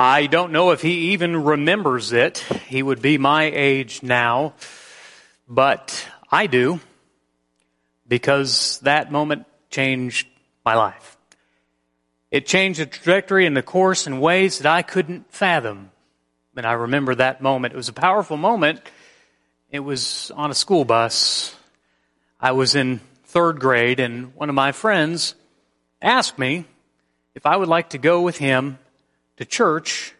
I don't know if he even remembers it. He would be my age now, but I do because that moment changed my life. It changed the trajectory and the course in ways that I couldn't fathom. And I remember that moment. It was a powerful moment. It was on a school bus. I was in third grade, and one of my friends asked me if I would like to go with him to church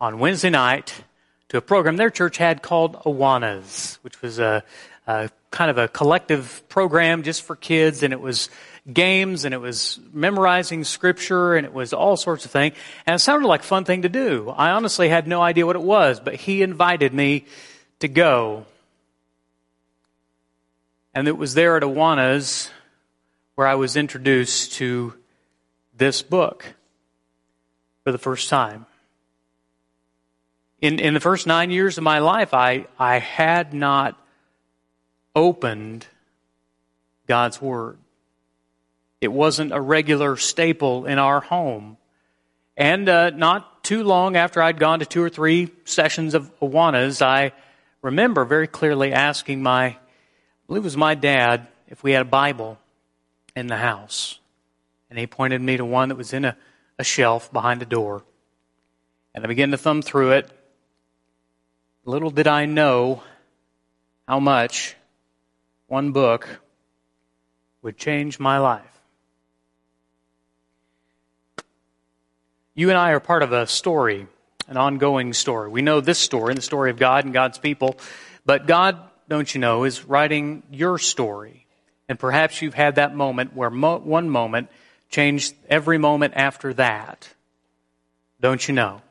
on Wednesday night to a program their church had called Awanas, which was a, a kind of a collective program just for kids, and it was games, and it was memorizing scripture, and it was all sorts of things. And it sounded like a fun thing to do. I honestly had no idea what it was, but he invited me to go. And it was there at Awanas where I was introduced to this book for the first time. In, in the first nine years of my life, I, I had not opened God's Word. It wasn't a regular staple in our home. And uh, not too long after I'd gone to two or three sessions of Awanas, I remember very clearly asking my, I believe it was my dad, if we had a Bible in the house. And he pointed me to one that was in a, a shelf behind the door. And I began to thumb through it. Little did I know how much one book would change my life. You and I are part of a story, an ongoing story. We know this story, the story of God and God's people, but God, don't you know, is writing your story. And perhaps you've had that moment where mo- one moment changed every moment after that. Don't you know?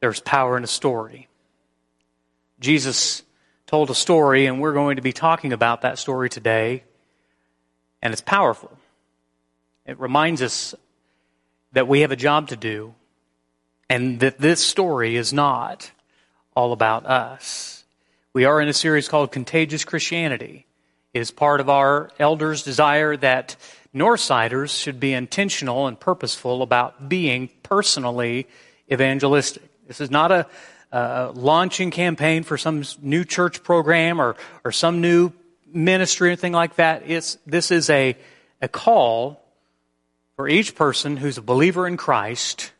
There's power in a story. Jesus told a story, and we're going to be talking about that story today. And it's powerful. It reminds us that we have a job to do, and that this story is not all about us. We are in a series called Contagious Christianity. It is part of our elders' desire that Northsiders should be intentional and purposeful about being personally evangelistic. This is not a, launching campaign for some new church program or, or some new ministry or anything like that. It's, this is a, a call for each person who's a believer in Christ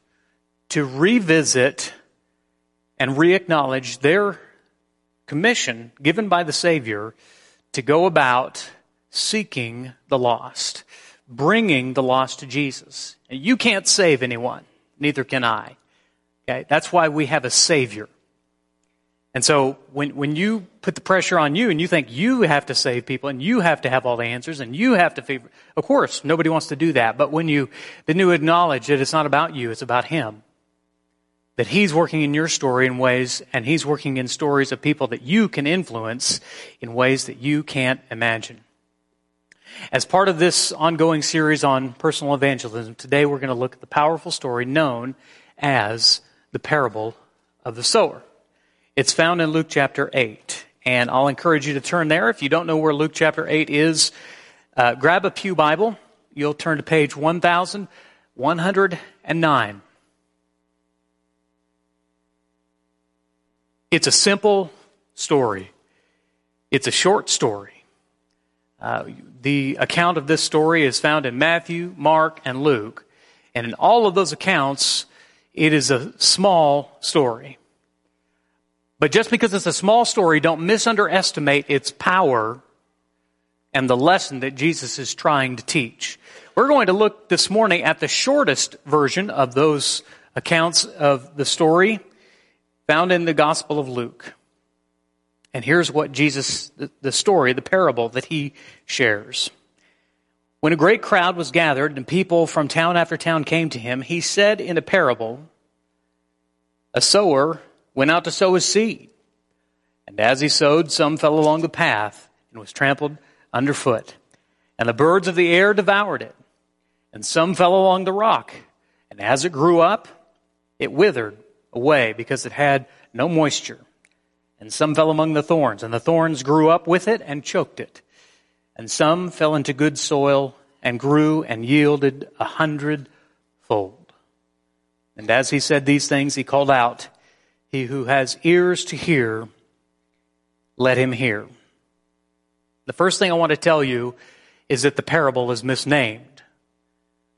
to revisit and re-acknowledge their commission given by the Savior to go about seeking the lost bringing the lost to Jesus. And you can't save anyone. Neither can I. Okay? That's why we have a Savior. And so when, when you put the pressure on you and you think you have to save people and you have to have all the answers and you have to of course, nobody wants to do that. But when you, then you acknowledge that it's not about you, it's about Him. That He's working in your story in ways, and He's working in stories of people that you can influence in ways that you can't imagine. As part of this ongoing series on personal evangelism, today we're going to look at the powerful story known as the parable of the sower. It's found in Luke chapter 8, and I'll encourage you to turn there. If you don't know where Luke chapter 8 is, uh, grab a Pew Bible. You'll turn to page 1109. It's a simple story. It's a short story. Uh, the account of this story is found in Matthew, Mark, and Luke. And in all of those accounts, it is a small story. But just because it's a small story, don't misunderestimate its power and the lesson that Jesus is trying to teach. We're going to look this morning at the shortest version of those accounts of the story found in the Gospel of Luke. And here's what Jesus, the story, the parable that he shares. When a great crowd was gathered and people from town after town came to him, he said in a parable, A sower went out to sow his seed. And as he sowed, some fell along the path and was trampled underfoot. And the birds of the air devoured it. And some fell along the rock. And as it grew up, it withered away because it had no moisture. And some fell among the thorns, and the thorns grew up with it and choked it. And some fell into good soil and grew and yielded a hundredfold. And as he said these things, he called out, He who has ears to hear, let him hear. The first thing I want to tell you is that the parable is misnamed.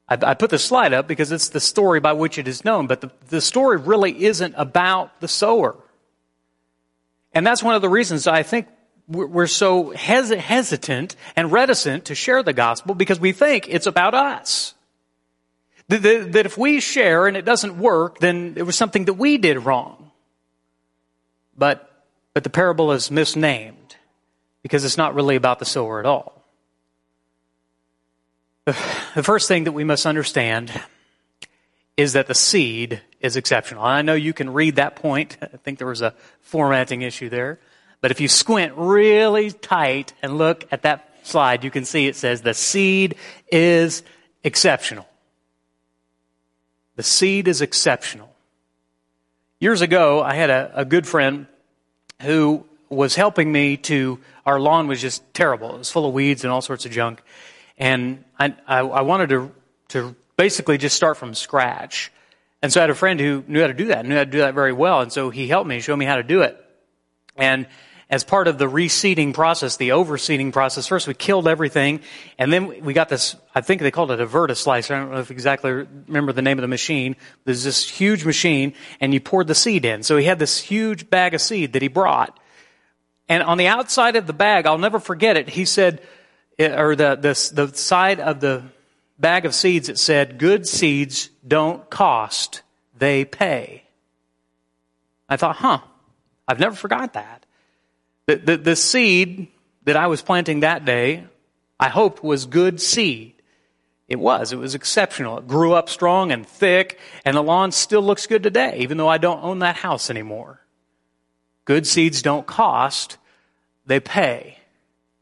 I, I put the slide up because it's the story by which it is known, but the, the story really isn't about the sower. And that's one of the reasons I think we're so hesitant and reticent to share the gospel because we think it's about us. That if we share and it doesn't work, then it was something that we did wrong. But, but the parable is misnamed because it's not really about the sower at all. The first thing that we must understand is that the seed is exceptional. I know you can read that point. I think there was a formatting issue there. But if you squint really tight and look at that slide, you can see it says the seed is exceptional. The seed is exceptional. Years ago, I had a, a good friend who was helping me to, our lawn was just terrible. It was full of weeds and all sorts of junk. And I, I, I wanted to, to basically just start from scratch. And so I had a friend who knew how to do that, knew how to do that very well. And so he helped me, show me how to do it. And as part of the reseeding process, the overseeding process, first we killed everything, and then we got this, I think they called it a vertislicer. I don't know if exactly remember the name of the machine. There's this huge machine, and you poured the seed in. So he had this huge bag of seed that he brought. And on the outside of the bag, I'll never forget it, he said, eh, or the, the, the side of the bag of seeds, that said, good seeds don't cost, they pay. I thought, huh, I've never forgot that. The, the, the seed that I was planting that day, I hoped was good seed. It was. It was exceptional. It grew up strong and thick, and the lawn still looks good today, even though I don't own that house anymore. Good seeds don't cost, they pay.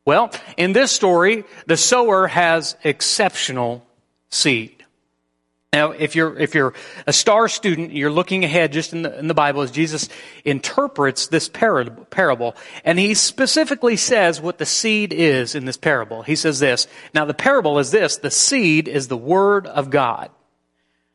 Well, in this story, the sower has exceptional seed. Now, if you're, if you're a star student, you're looking ahead just in the, in the Bible as Jesus interprets this parable, and he specifically says what the seed is in this parable. He says this. Now, the parable is this. The seed is the Word of God.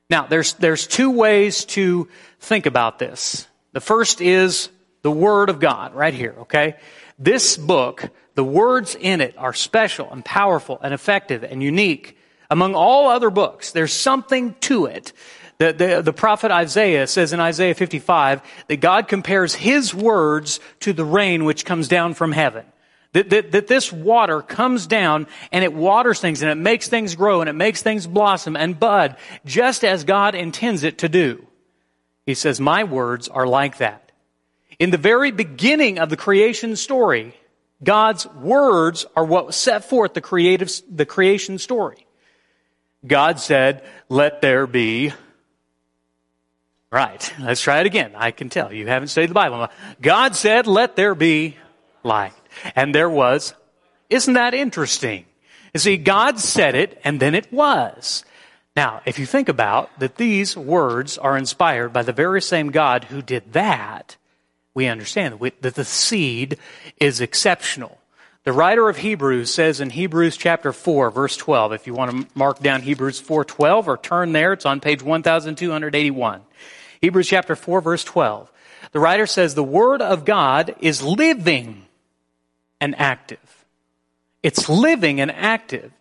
Now, there's, there's two ways to think about this. The first is the Word of God, right here, okay? This book, the words in it are special and powerful and effective and unique among all other books. There's something to it. The, the, the, prophet Isaiah says in Isaiah 55 that God compares his words to the rain which comes down from heaven. That, that, that this water comes down and it waters things and it makes things grow and it makes things blossom and bud just as God intends it to do. He says, my words are like that. In the very beginning of the creation story, God's words are what set forth the creative, the creation story. God said, let there be Right. Let's try it again. I can tell you haven't studied the Bible. God said, let there be light. And there was. Isn't that interesting? You see, God said it and then it was. Now, if you think about that these words are inspired by the very same God who did that, we understand that the seed is exceptional. The writer of Hebrews says in Hebrews chapter 4 verse 12, if you want to mark down Hebrews 4:12 or turn there, it's on page 1281. Hebrews chapter 4 verse 12. The writer says the word of God is living and active. It's living and active.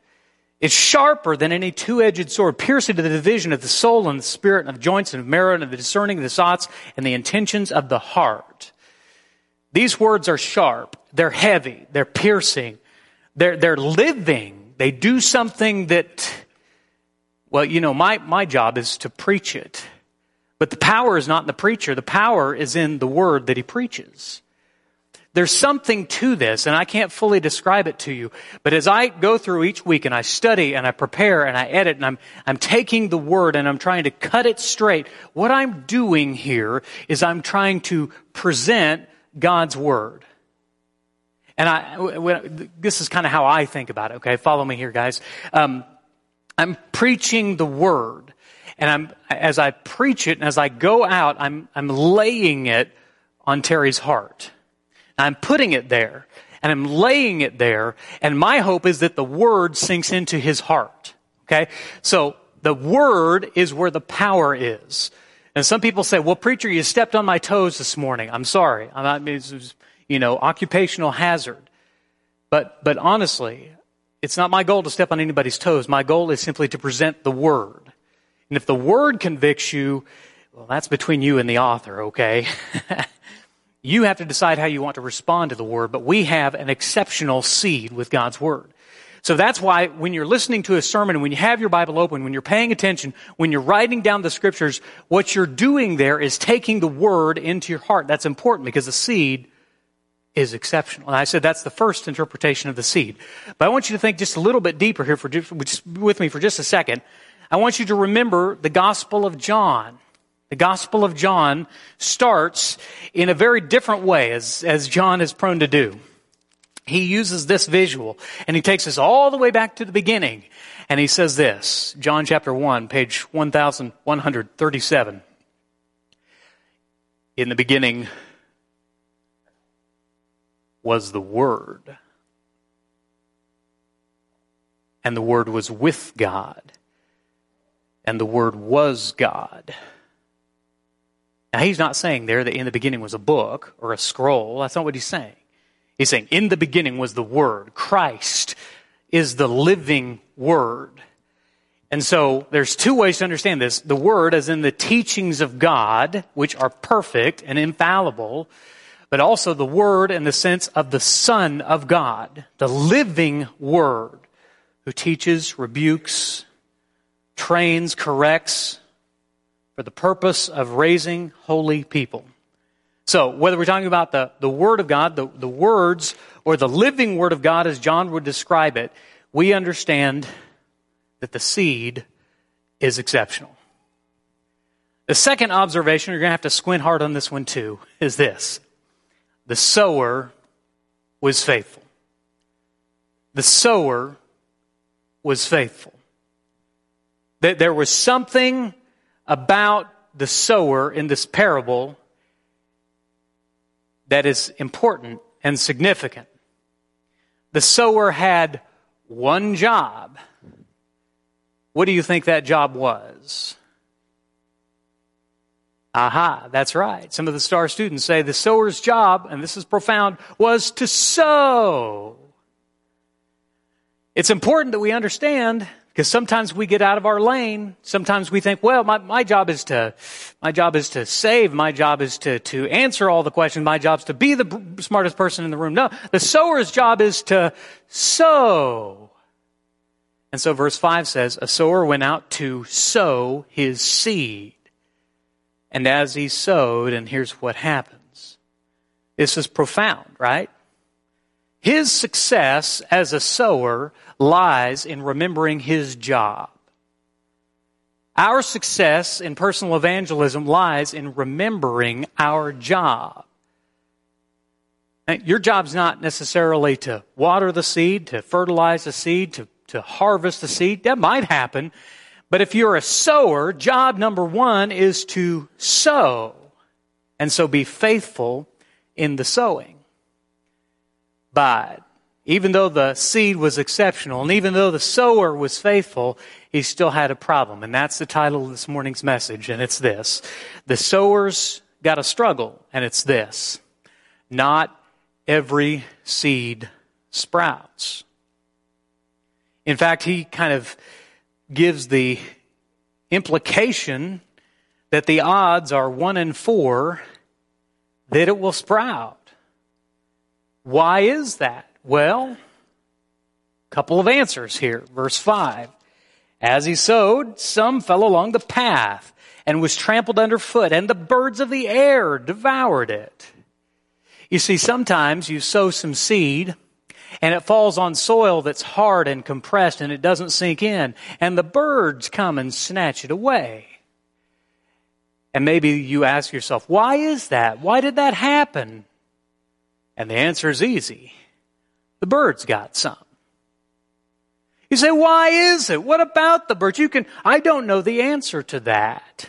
It's sharper than any two-edged sword, piercing to the division of the soul and the spirit and of joints and of marrow and of the discerning of the thoughts and the intentions of the heart. These words are sharp. They're heavy. They're piercing. They're, they're living. They do something that, well, you know, my, my job is to preach it. But the power is not in the preacher. The power is in the word that he preaches. There's something to this, and I can't fully describe it to you. But as I go through each week and I study and I prepare and I edit and I'm, I'm taking the word and I'm trying to cut it straight, what I'm doing here is I'm trying to present God's word. And I, this is kind of how I think about it. Okay, follow me here, guys. Um, I'm preaching the word, and I'm as I preach it and as I go out, I'm I'm laying it on Terry's heart. I'm putting it there, and I'm laying it there, and my hope is that the word sinks into his heart. Okay, so the word is where the power is. And some people say, well, preacher, you stepped on my toes this morning. I'm sorry. I'm not, you know, occupational hazard. But, but honestly, it's not my goal to step on anybody's toes. My goal is simply to present the Word. And if the Word convicts you, well, that's between you and the author, okay? you have to decide how you want to respond to the Word, but we have an exceptional seed with God's Word. So that's why when you're listening to a sermon, when you have your Bible open, when you're paying attention, when you're writing down the scriptures, what you're doing there is taking the Word into your heart. That's important because the seed is exceptional. And I said that's the first interpretation of the seed. But I want you to think just a little bit deeper here for just with me for just a second. I want you to remember the Gospel of John. The Gospel of John starts in a very different way as, as John is prone to do. He uses this visual and he takes us all the way back to the beginning and he says this, John chapter 1, page 1137. In the beginning was the Word. And the Word was with God. And the Word was God. Now, he's not saying there that in the beginning was a book or a scroll. That's not what he's saying. He's saying in the beginning was the Word. Christ is the living Word. And so there's two ways to understand this. The Word as in the teachings of God, which are perfect and infallible, but also the Word in the sense of the Son of God, the living Word, who teaches, rebukes, trains, corrects for the purpose of raising holy people. So, whether we're talking about the, the Word of God, the, the words, or the living Word of God as John would describe it, we understand that the seed is exceptional. The second observation, you're going to have to squint hard on this one too, is this the sower was faithful. The sower was faithful. That there was something about the sower in this parable that is important and significant. The sower had one job. What do you think that job was? Aha, that's right. Some of the star students say the sower's job, and this is profound, was to sow. It's important that we understand because sometimes we get out of our lane. Sometimes we think, well, my, my job is to, my job is to save. My job is to, to answer all the questions. My job is to be the smartest person in the room. No, the sower's job is to sow. And so verse 5 says, a sower went out to sow his seed. And as he sowed, and here's what happens. This is profound, right? His success as a sower lies in remembering his job. Our success in personal evangelism lies in remembering our job. Your job's not necessarily to water the seed, to fertilize the seed, to, to harvest the seed. That might happen. But if you're a sower, job number one is to sow. And so be faithful in the sowing. But even though the seed was exceptional and even though the sower was faithful, he still had a problem. And that's the title of this morning's message. And it's this. The sower's got a struggle. And it's this. Not every seed sprouts. In fact, he kind of gives the implication that the odds are one in four that it will sprout. Why is that? Well, a couple of answers here. Verse 5. As he sowed, some fell along the path and was trampled underfoot, and the birds of the air devoured it. You see, sometimes you sow some seed and it falls on soil that's hard and compressed and it doesn't sink in, and the birds come and snatch it away. And maybe you ask yourself, why is that? Why did that happen? And the answer is easy. The birds got some. You say, why is it? What about the birds? You can, I don't know the answer to that.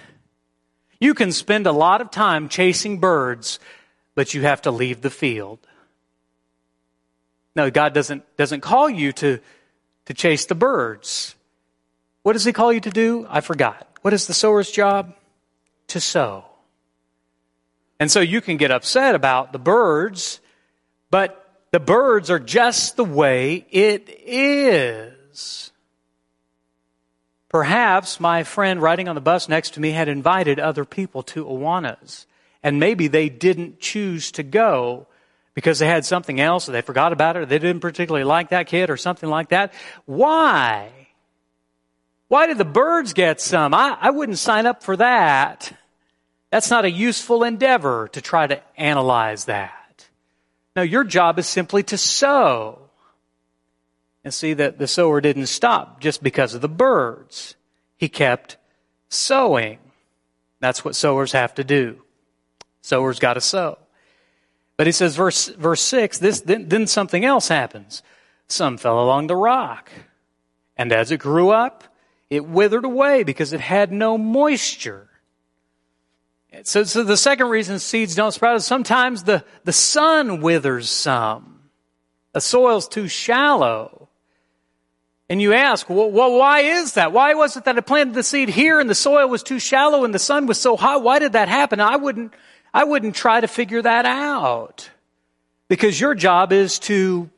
You can spend a lot of time chasing birds, but you have to leave the field. No, God doesn't, doesn't call you to, to chase the birds. What does He call you to do? I forgot. What is the sower's job? to sow. And so you can get upset about the birds, but the birds are just the way it is. Perhaps my friend riding on the bus next to me had invited other people to Awanas, and maybe they didn't choose to go because they had something else or they forgot about it or they didn't particularly like that kid or something like that. Why? Why did the birds get some? I, I wouldn't sign up for that. That's not a useful endeavor to try to analyze that. No, your job is simply to sow. And see that the sower didn't stop just because of the birds. He kept sowing. That's what sowers have to do. Sowers got to sow. But he says, verse, verse 6, this, then, then something else happens. Some fell along the rock. And as it grew up, it withered away because it had no moisture. So, so the second reason seeds don't sprout is sometimes the, the sun withers some. The soil's too shallow. And you ask, well, well, why is that? Why was it that I planted the seed here and the soil was too shallow and the sun was so hot? Why did that happen? I wouldn't, I wouldn't try to figure that out. Because your job is to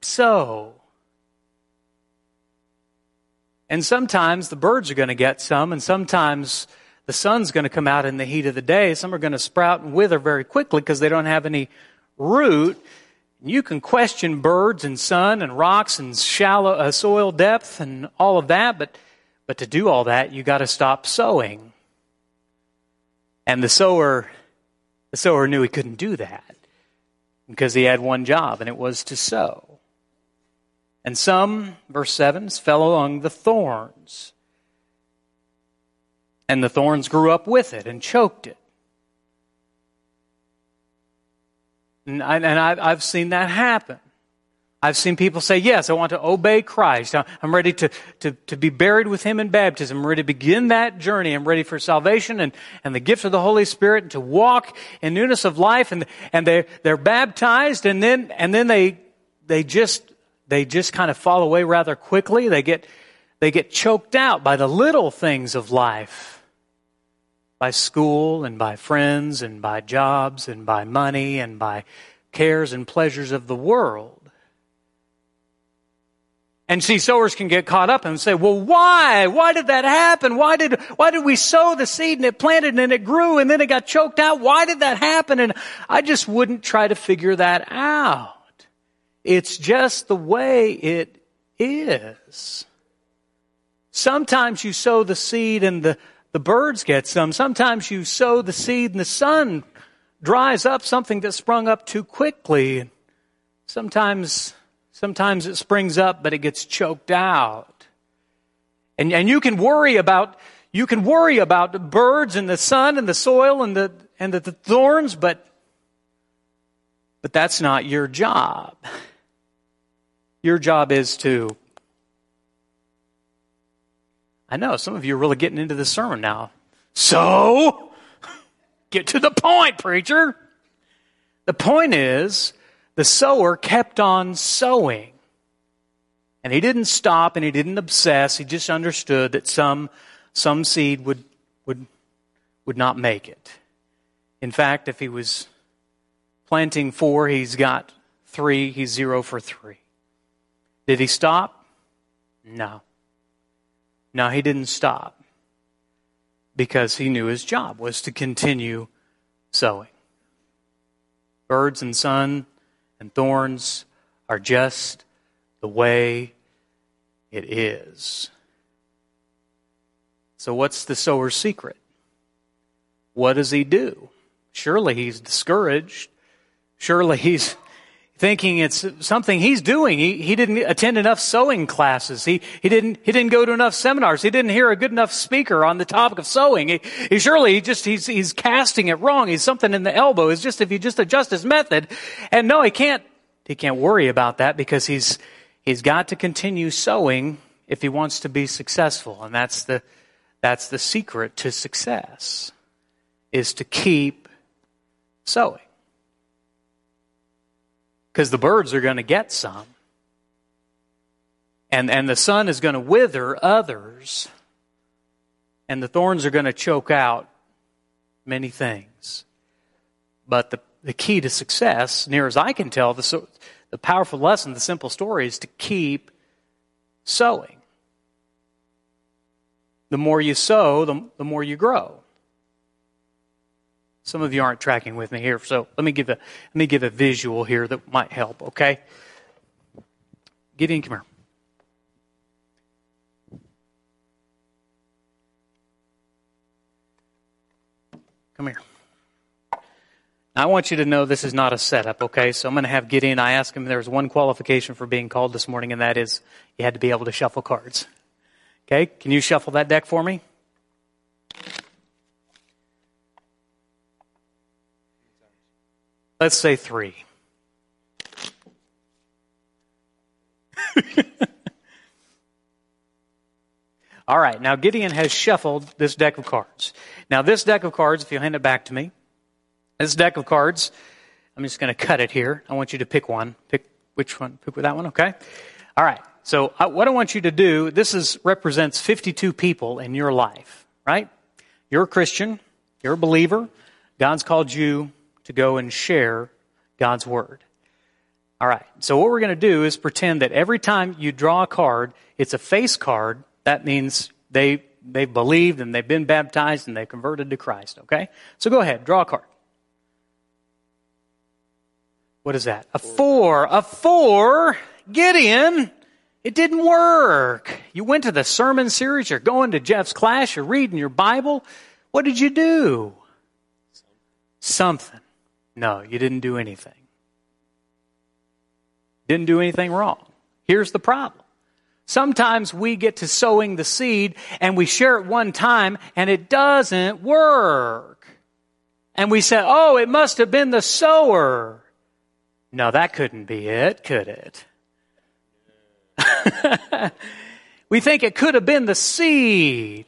sow. And sometimes the birds are going to get some, and sometimes the sun's going to come out in the heat of the day. Some are going to sprout and wither very quickly because they don't have any root. You can question birds and sun and rocks and shallow uh, soil depth and all of that, but but to do all that, you got to stop sowing. And the sower, the sower knew he couldn't do that because he had one job, and it was to sow. And some, verse 7, fell among the thorns. And the thorns grew up with it and choked it. And, I, and I, I've seen that happen. I've seen people say, Yes, I want to obey Christ. I'm ready to, to, to be buried with Him in baptism. I'm ready to begin that journey. I'm ready for salvation and, and the gift of the Holy Spirit and to walk in newness of life. And, and they're, they're baptized and then, and then they, they just they just kind of fall away rather quickly. They get, they get choked out by the little things of life, by school and by friends and by jobs and by money and by cares and pleasures of the world. And see, sowers can get caught up and say, well, why? Why did that happen? Why did, why did we sow the seed and it planted and it grew and then it got choked out? Why did that happen? And I just wouldn't try to figure that out. It's just the way it is. Sometimes you sow the seed and the, the birds get some. Sometimes you sow the seed and the sun dries up something that sprung up too quickly. Sometimes, sometimes it springs up, but it gets choked out. And, and you can worry about, you can worry about the birds and the sun and the soil and the, and the, the thorns, but, but that's not your job. Your job is to. I know some of you are really getting into the sermon now. So, get to the point, preacher. The point is, the sower kept on sowing. And he didn't stop and he didn't obsess. He just understood that some, some seed would, would, would not make it. In fact, if he was planting four, he's got three, he's zero for three. Did he stop? No. No, he didn't stop because he knew his job was to continue sowing. Birds and sun and thorns are just the way it is. So, what's the sower's secret? What does he do? Surely he's discouraged. Surely he's thinking it's something he's doing. He, he didn't attend enough sowing classes. He, he didn't, he didn't go to enough seminars. He didn't hear a good enough speaker on the topic of sowing. He, he surely he just, he's, he's casting it wrong. He's something in the elbow. It's just if you just adjust his method. And no, he can't, he can't worry about that because he's, he's got to continue sowing if he wants to be successful. And that's the, that's the secret to success is to keep sowing because the birds are going to get some. And, and the sun is going to wither others. And the thorns are going to choke out many things. But the, the key to success, near as I can tell, the, the powerful lesson, the simple story is to keep sowing. The more you sow, the, the more you grow. Some of you aren't tracking with me here, so let me give a let me give a visual here that might help. Okay, Gideon, come here. Come here. I want you to know this is not a setup, okay? So I'm going to have Gideon. I asked him there was one qualification for being called this morning, and that is you had to be able to shuffle cards. Okay? Can you shuffle that deck for me? Let's say three. All right, now Gideon has shuffled this deck of cards. Now, this deck of cards, if you hand it back to me, this deck of cards, I'm just going to cut it here. I want you to pick one. Pick which one? Pick that one, okay? All right. So, uh, what I want you to do, this is represents 52 people in your life, right? You're a Christian, you're a believer. God's called you to go and share God's Word. All right. So what we're going to do is pretend that every time you draw a card, it's a face card. That means they they've believed and they've been baptized and they've converted to Christ. Okay. So go ahead, draw a card. What is that? A four. A four. Gideon. It didn't work. You went to the sermon series. You're going to Jeff's class. You're reading your Bible. What did you do? Something. No, you didn't do anything. Didn't do anything wrong. Here's the problem. Sometimes we get to sowing the seed and we share it one time and it doesn't work. And we say, oh, it must have been the sower. No, that couldn't be it, could it? we think it could have been the seed,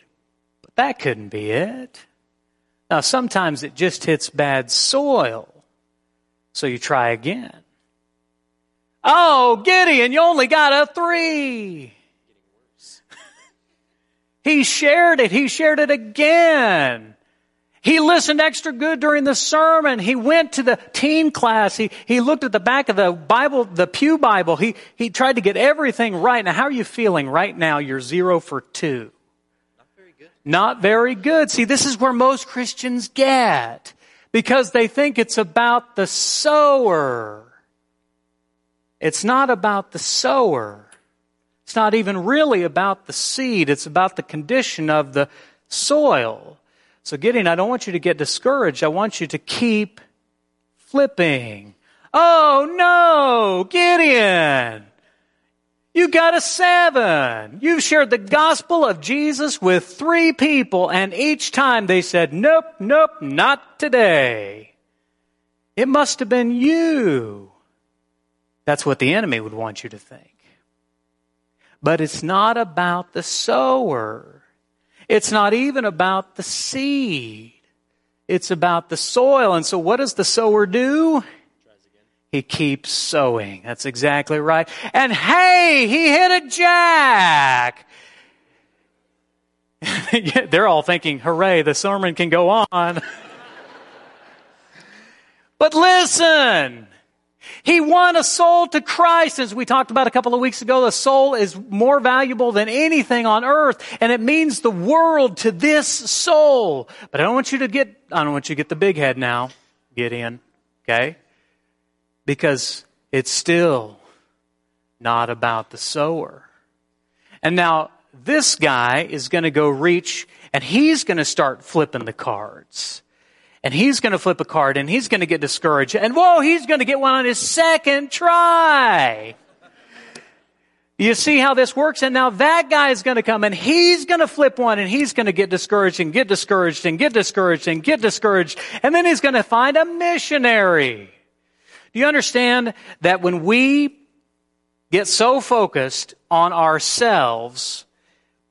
but that couldn't be it. Now, sometimes it just hits bad soil. So you try again. Oh, Gideon, you only got a three. he shared it. He shared it again. He listened extra good during the sermon. He went to the teen class. He, he looked at the back of the Bible, the Pew Bible. He, he tried to get everything right. Now, how are you feeling right now? You're zero for two. Not very good. Not very good. See, this is where most Christians get because they think it's about the sower. It's not about the sower. It's not even really about the seed. It's about the condition of the soil. So Gideon, I don't want you to get discouraged. I want you to keep flipping. Oh no, Gideon! You got a seven. You've shared the gospel of Jesus with three people, and each time they said, Nope, nope, not today. It must have been you. That's what the enemy would want you to think. But it's not about the sower. It's not even about the seed. It's about the soil. And so what does the sower do? He keeps sowing. That's exactly right. And hey, he hit a jack. They're all thinking, hooray, the sermon can go on. but listen, he won a soul to Christ. As we talked about a couple of weeks ago, the soul is more valuable than anything on earth, and it means the world to this soul. But I don't want you to get, I don't want you to get the big head now, Gideon. Okay? Because it's still not about the sower. And now this guy is going to go reach and he's going to start flipping the cards. And he's going to flip a card and he's going to get discouraged. And whoa, he's going to get one on his second try. You see how this works? And now that guy is going to come and he's going to flip one and he's going to get discouraged and get discouraged and get discouraged and get discouraged. And then he's going to find a missionary. Do you understand that when we get so focused on ourselves,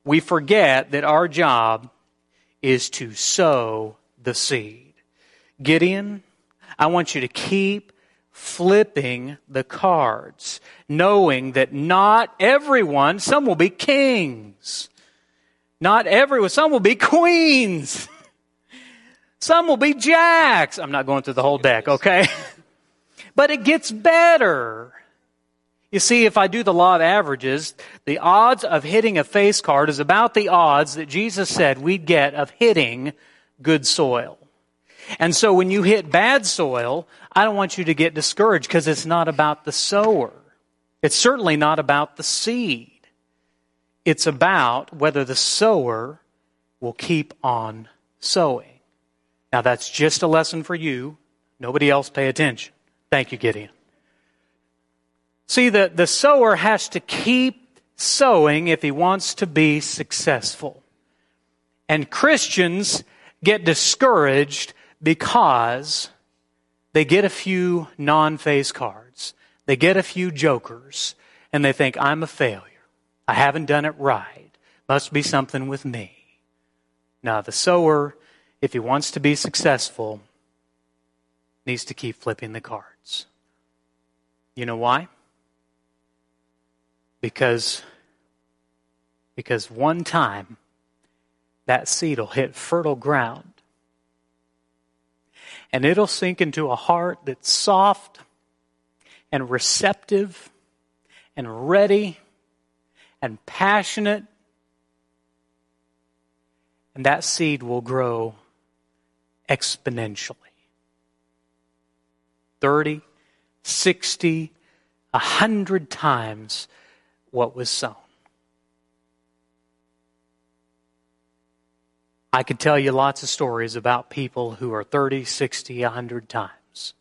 we forget that our job is to sow the seed? Gideon, I want you to keep flipping the cards, knowing that not everyone, some will be kings. Not everyone, some will be queens. Some will be jacks. I'm not going through the whole deck, okay? but it gets better. You see, if I do the law of averages, the odds of hitting a face card is about the odds that Jesus said we'd get of hitting good soil. And so when you hit bad soil, I don't want you to get discouraged because it's not about the sower. It's certainly not about the seed. It's about whether the sower will keep on sowing. Now that's just a lesson for you. Nobody else pay attention. Thank you, Gideon. See, the, the sower has to keep sowing if he wants to be successful. And Christians get discouraged because they get a few non face cards. They get a few jokers and they think, I'm a failure. I haven't done it right. Must be something with me. Now, the sower, if he wants to be successful, needs to keep flipping the cards. You know why? Because, because one time that seed will hit fertile ground and it'll sink into a heart that's soft and receptive and ready and passionate. And that seed will grow exponentially 30, 60, 100 times what was sown. I could tell you lots of stories about people who are 30, 60, 100 times.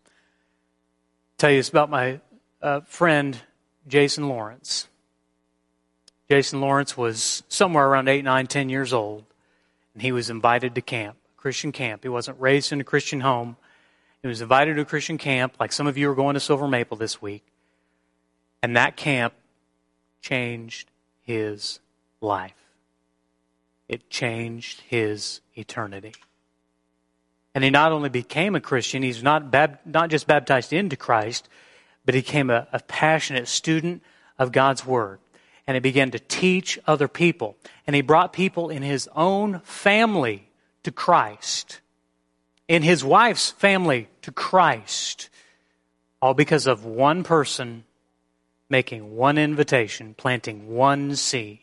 tell you this about my uh, friend Jason Lawrence. Jason Lawrence was somewhere around 8, 9, 10 years old, and he was invited to camp, Christian camp. He wasn't raised in a Christian home. He was invited to a Christian camp, like some of you are going to Silver Maple this week. And that camp changed his life. It changed his eternity. And he not only became a Christian, he's not, bab- not just baptized into Christ, but he became a, a passionate student of God's Word. And he began to teach other people. And he brought people in his own family to Christ, in his wife's family to Christ, all because of one person making one invitation, planting one seed.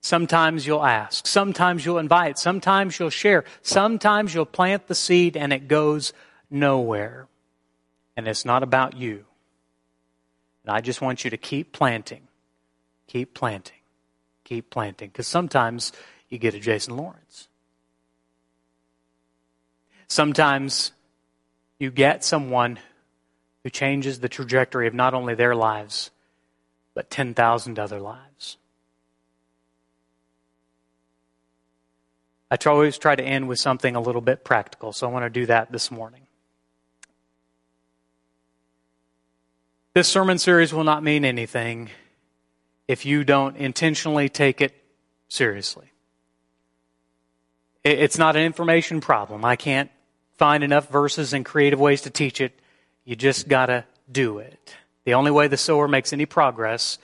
Sometimes you'll ask. Sometimes you'll invite. Sometimes you'll share. Sometimes you'll plant the seed and it goes nowhere. And it's not about you. And I just want you to keep planting. Keep planting. Keep planting. Because sometimes you get a Jason Lawrence. Sometimes you get someone who changes the trajectory of not only their lives, but 10,000 other lives. I always try to end with something a little bit practical, so I want to do that this morning. This sermon series will not mean anything if you don't intentionally take it seriously. It's not an information problem. I can't find enough verses and creative ways to teach it. You just got to do it. The only way the sower makes any progress,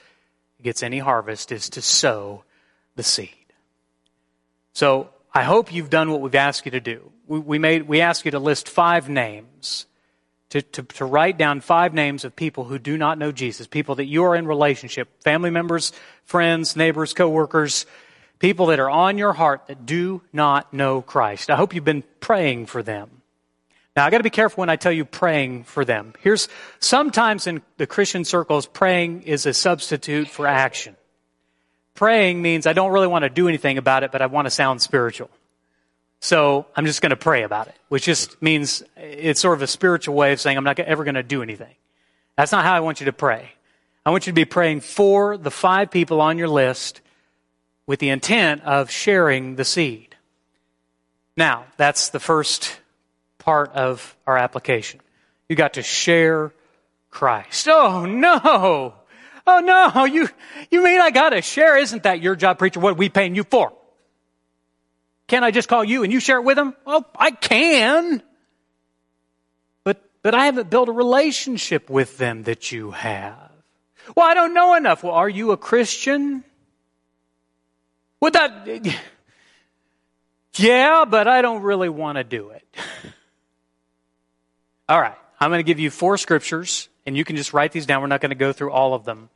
gets any harvest, is to sow the seed. So I hope you've done what we've asked you to do. We, we made, we asked you to list five names, to, to, to write down five names of people who do not know Jesus, people that you are in relationship, family members, friends, neighbors, coworkers, people that are on your heart that do not know Christ. I hope you've been praying for them. Now, I got to be careful when I tell you praying for them. Here's sometimes in the Christian circles, praying is a substitute for action. Praying means I don't really want to do anything about it, but I want to sound spiritual. So I'm just going to pray about it, which just means it's sort of a spiritual way of saying I'm not ever going to do anything. That's not how I want you to pray. I want you to be praying for the five people on your list with the intent of sharing the seed. Now, that's the first part of our application. You got to share Christ. Oh no! Oh no, you, you mean I gotta share? Isn't that your job, preacher? What are we paying you for? Can't I just call you and you share it with them? Well, I can. But, but I haven't built a relationship with them that you have. Well, I don't know enough. Well, are you a Christian? Would that, Yeah, but I don't really want to do it. All right, I'm going to give you four scriptures, and you can just write these down. We're not going to go through all of them.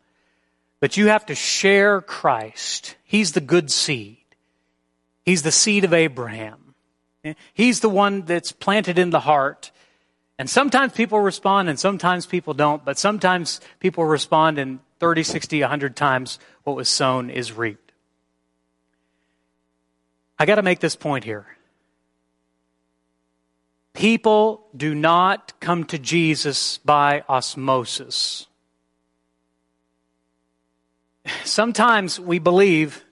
But you have to share Christ. He's the good seed. He's the seed of Abraham. He's the one that's planted in the heart. And sometimes people respond and sometimes people don't, but sometimes people respond and 30, 60, 100 times what was sown is reaped. I got to make this point here. People do not come to Jesus by osmosis. Sometimes we believe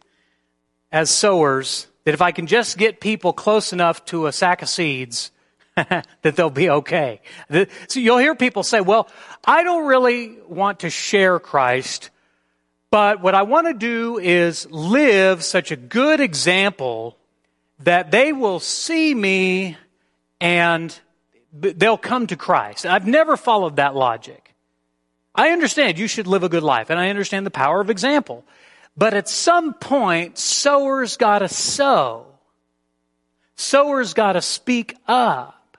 as sowers that if I can just get people close enough to a sack of seeds, that they'll be okay. So you'll hear people say, well, I don't really want to share Christ, but what I want to do is live such a good example that they will see me and they'll come to Christ. I've never followed that logic. I understand you should live a good life, and I understand the power of example. But at some point, sowers gotta sow. Sowers gotta speak up.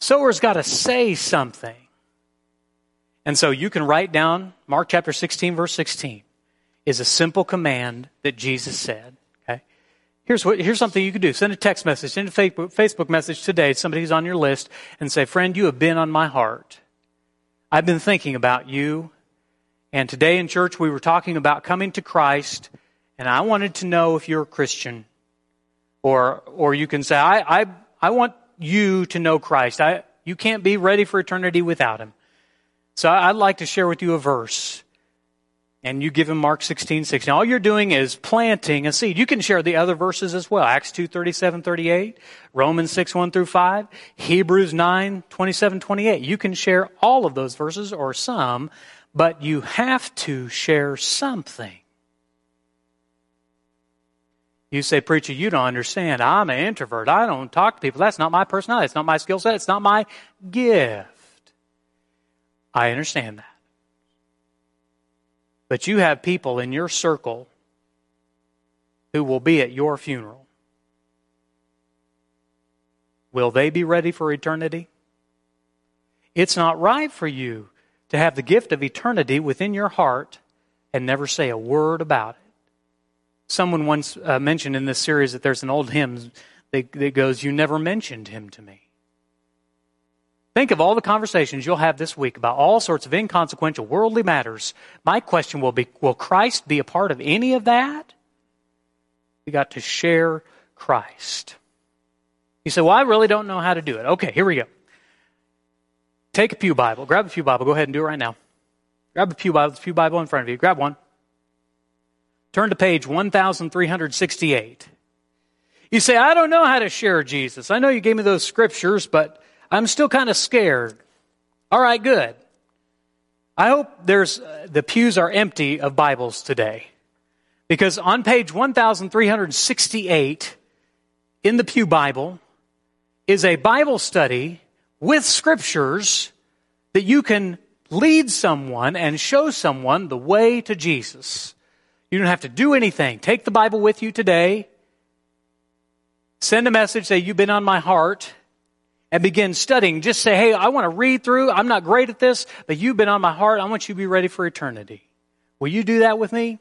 Sowers gotta say something. And so you can write down Mark chapter 16, verse 16 is a simple command that Jesus said. Here's what, here's something you can do. Send a text message, send a Facebook message today to somebody who's on your list and say, friend, you have been on my heart. I've been thinking about you and today in church, we were talking about coming to Christ, and I wanted to know if you're a Christian. Or, or you can say, I, I, I want you to know Christ. I, you can't be ready for eternity without Him. So I'd like to share with you a verse. And you give him Mark 16, 16. All you're doing is planting a seed. You can share the other verses as well. Acts 2, 37, 38. Romans 6, 1 through 5. Hebrews 9, 27, 28. You can share all of those verses or some but you have to share something. You say, Preacher, you don't understand. I'm an introvert. I don't talk to people. That's not my personality. It's not my skill set. It's not my gift. I understand that. But you have people in your circle who will be at your funeral. Will they be ready for eternity? It's not right for you to have the gift of eternity within your heart and never say a word about it. Someone once uh, mentioned in this series that there's an old hymn that, that goes, You never mentioned him to me. Think of all the conversations you'll have this week about all sorts of inconsequential worldly matters. My question will be Will Christ be a part of any of that? We got to share Christ. You say, Well, I really don't know how to do it. Okay, here we go. Take a Pew Bible. Grab a Pew Bible. Go ahead and do it right now. Grab a Pew Bible. There's a Pew Bible in front of you. Grab one. Turn to page 1368. You say, I don't know how to share Jesus. I know you gave me those scriptures, but I'm still kind of scared. All right, good. I hope there's, uh, the pews are empty of Bibles today. Because on page 1368 in the Pew Bible is a Bible study with scriptures that you can lead someone and show someone the way to Jesus. You don't have to do anything. Take the Bible with you today. Send a message, say, You've been on my heart, and begin studying. Just say, Hey, I want to read through. I'm not great at this, but you've been on my heart. I want you to be ready for eternity. Will you do that with me?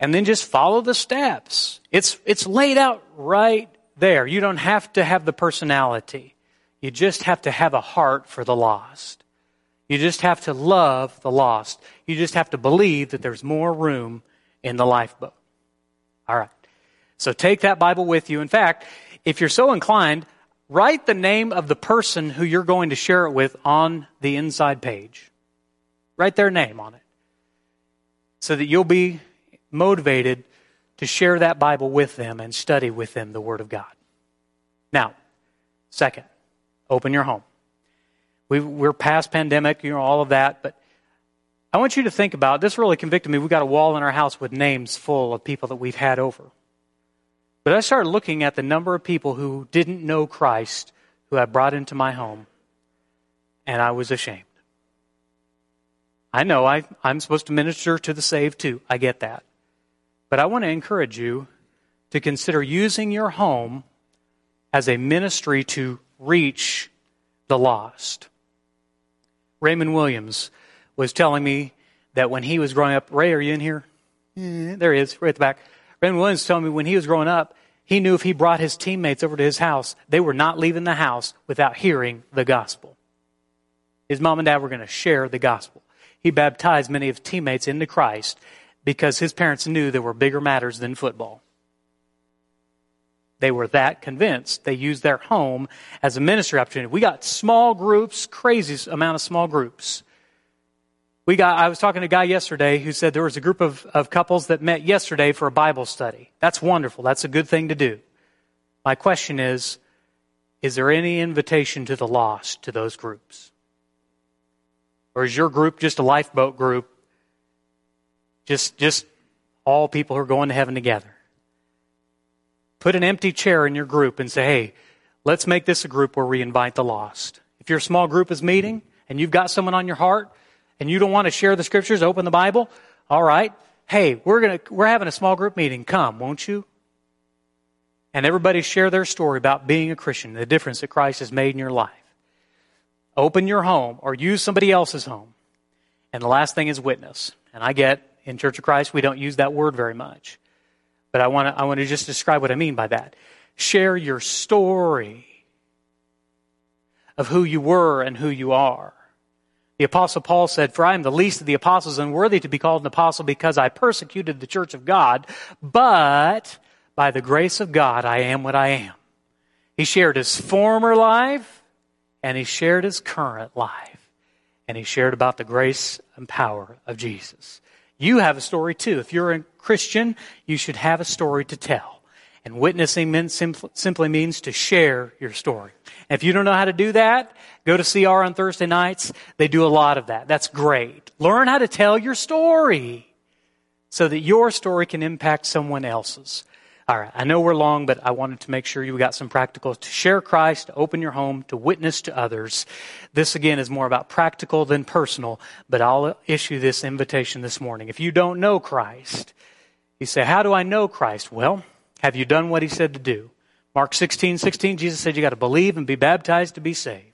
And then just follow the steps. It's, it's laid out right there. You don't have to have the personality. You just have to have a heart for the lost. You just have to love the lost. You just have to believe that there's more room in the lifeboat. All right. So take that Bible with you. In fact, if you're so inclined, write the name of the person who you're going to share it with on the inside page. Write their name on it so that you'll be motivated to share that Bible with them and study with them the Word of God. Now, second, open your home. we are past pandemic, you know, all of that, but I want you to think about this really convicted me. We've got a wall in our house with names full of people that we've had over. But I started looking at the number of people who didn't know Christ who I brought into my home, and I was ashamed. I know I, I'm supposed to minister to the saved too. I get that. But I want to encourage you to consider using your home as a ministry to reach the lost. Raymond Williams was telling me that when he was growing up, Ray, are you in here? Yeah, there he is, right at the back. Raymond Williams told me when he was growing up, he knew if he brought his teammates over to his house, they were not leaving the house without hearing the gospel. His mom and dad were going to share the gospel. He baptized many of his teammates into Christ because his parents knew there were bigger matters than football. They were that convinced. They used their home as a ministry opportunity. We got small groups, crazy amount of small groups. We got, I was talking to a guy yesterday who said there was a group of, of couples that met yesterday for a Bible study. That's wonderful. That's a good thing to do. My question is, is there any invitation to the lost to those groups? Or is your group just a lifeboat group? Just, just all people who are going to heaven together? Put an empty chair in your group and say, hey, let's make this a group where we invite the lost. If your small group is meeting and you've got someone on your heart and you don't want to share the scriptures, open the Bible, all right. Hey, we're going to, we're having a small group meeting. Come, won't you? And everybody share their story about being a Christian, the difference that Christ has made in your life. Open your home or use somebody else's home. And the last thing is witness. And I get in Church of Christ, we don't use that word very much. But I want to, I want to just describe what I mean by that. Share your story of who you were and who you are. The apostle Paul said, For I am the least of the apostles unworthy to be called an apostle because I persecuted the church of God, but by the grace of God I am what I am. He shared his former life and he shared his current life. And he shared about the grace and power of Jesus. You have a story too. If you're a Christian, you should have a story to tell. And witnessing simply means to share your story. And if you don't know how to do that, go to CR on Thursday nights. They do a lot of that. That's great. Learn how to tell your story so that your story can impact someone else's. All right, I know we're long, but I wanted to make sure you got some practical to share Christ, to open your home, to witness to others. This again is more about practical than personal, but I'll issue this invitation this morning. If you don't know Christ, you say, How do I know Christ? Well, have you done what he said to do? Mark 16, 16, Jesus said you got to believe and be baptized to be saved.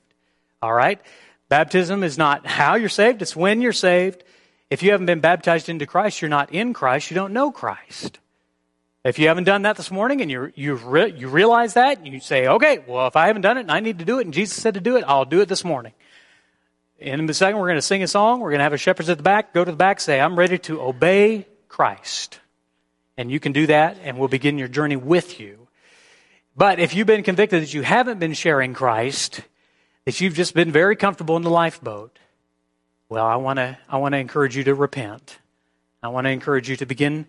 All right? Baptism is not how you're saved, it's when you're saved. If you haven't been baptized into Christ, you're not in Christ, you don't know Christ. If you haven't done that this morning and you you re, you realize that, you say, okay, well, if I haven't done it and I need to do it, and Jesus said to do it, I'll do it this morning. In a second, we're going to sing a song. We're going to have a shepherds at the back. Go to the back, say, I'm ready to obey Christ. And you can do that, and we'll begin your journey with you. But if you've been convicted that you haven't been sharing Christ, that you've just been very comfortable in the lifeboat, well, I want to I want to encourage you to repent. I want to encourage you to begin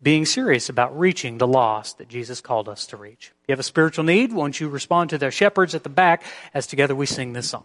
being serious about reaching the lost that Jesus called us to reach. If you have a spiritual need, won't you respond to their shepherds at the back as together we sing this song?